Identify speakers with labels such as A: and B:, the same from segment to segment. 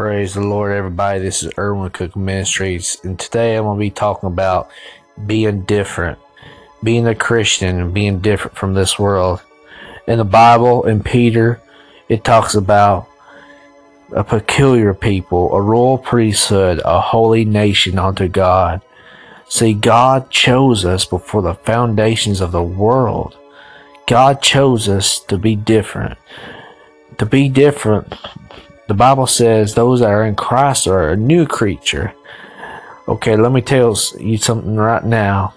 A: Praise the Lord, everybody. This is Irwin Cook Ministries, and today I'm going to be talking about being different, being a Christian, and being different from this world. In the Bible, in Peter, it talks about a peculiar people, a royal priesthood, a holy nation unto God. See, God chose us before the foundations of the world. God chose us to be different. To be different the Bible says those that are in Christ are a new creature. Okay, let me tell you something right now.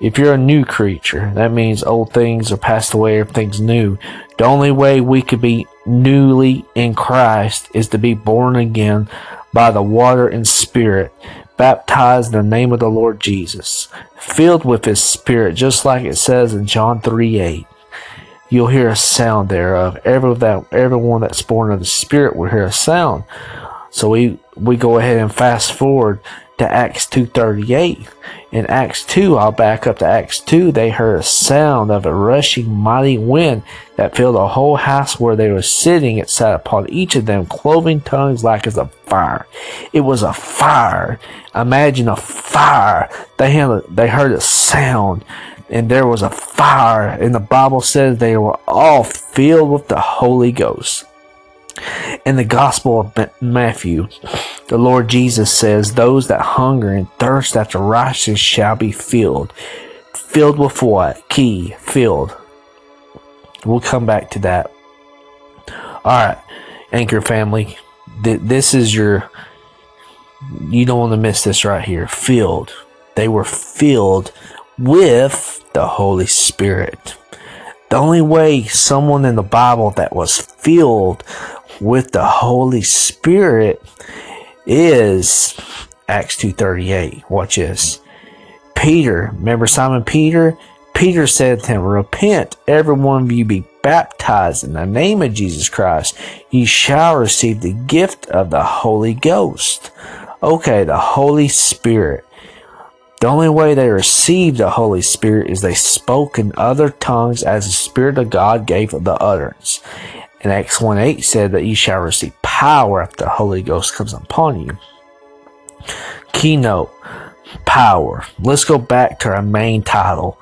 A: If you're a new creature, that means old things are passed away, everything's new. The only way we could be newly in Christ is to be born again by the water and spirit, baptized in the name of the Lord Jesus, filled with his spirit, just like it says in John 3 8 you'll hear a sound thereof. Every that everyone that's born of the Spirit will hear a sound. So we we go ahead and fast forward to Acts two thirty eight. In Acts two, I'll back up to Acts two. They heard a sound of a rushing mighty wind that filled the whole house where they were sitting. It sat upon each of them cloven tongues like as a fire. It was a fire. Imagine a fire. They had they heard a sound and there was a fire, and the Bible says they were all filled with the Holy Ghost. In the Gospel of Matthew, the Lord Jesus says, Those that hunger and thirst after righteousness shall be filled. Filled with what? Key, filled. We'll come back to that. Alright, Anchor family, this is your. You don't want to miss this right here. Filled. They were filled with the Holy Spirit. The only way someone in the Bible that was filled with the Holy Spirit is Acts 2:38. Watch this. Peter, remember Simon Peter? Peter said to him, Repent, every one of you be baptized in the name of Jesus Christ. You shall receive the gift of the Holy Ghost. Okay, the Holy Spirit. The only way they received the Holy Spirit is they spoke in other tongues as the Spirit of God gave the utterance. And Acts 1 8 said that you shall receive power after the Holy Ghost comes upon you. Keynote Power. Let's go back to our main title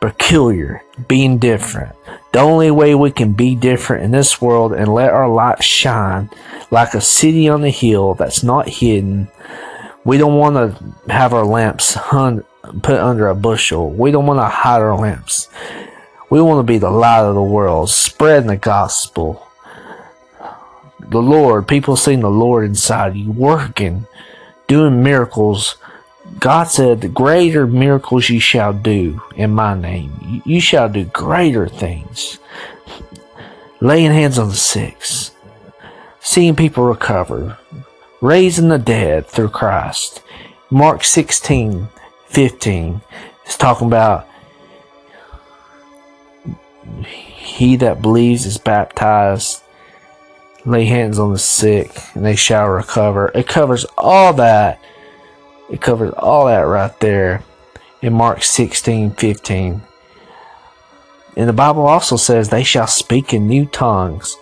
A: Peculiar, being different. The only way we can be different in this world and let our light shine like a city on the hill that's not hidden we don't want to have our lamps hun- put under a bushel. We don't want to hide our lamps. We want to be the light of the world, spreading the gospel. The Lord, people seeing the Lord inside you, working, doing miracles. God said, The greater miracles you shall do in my name. You shall do greater things. Laying hands on the sick, seeing people recover, raising the dead through Christ. Mark 16, 15 is talking about he that believes is baptized, lay hands on the sick, and they shall recover. It covers all that. It covers all that right there in Mark 16, 15. And the Bible also says they shall speak in new tongues.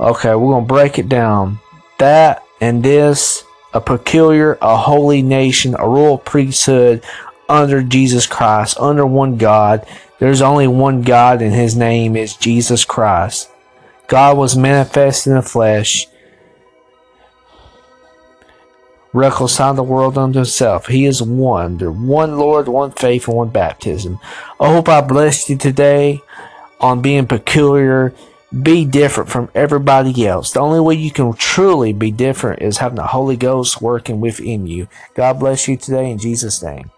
A: Okay, we're going to break it down. That and this a peculiar, a holy nation, a royal priesthood under Jesus Christ, under one God. There's only one God, and his name is Jesus Christ. God was manifest in the flesh, reconciled the world unto himself. He is one. There's one Lord, one faith, and one baptism. I hope I blessed you today on being peculiar be different from everybody else. The only way you can truly be different is having the Holy Ghost working within you. God bless you today in Jesus' name.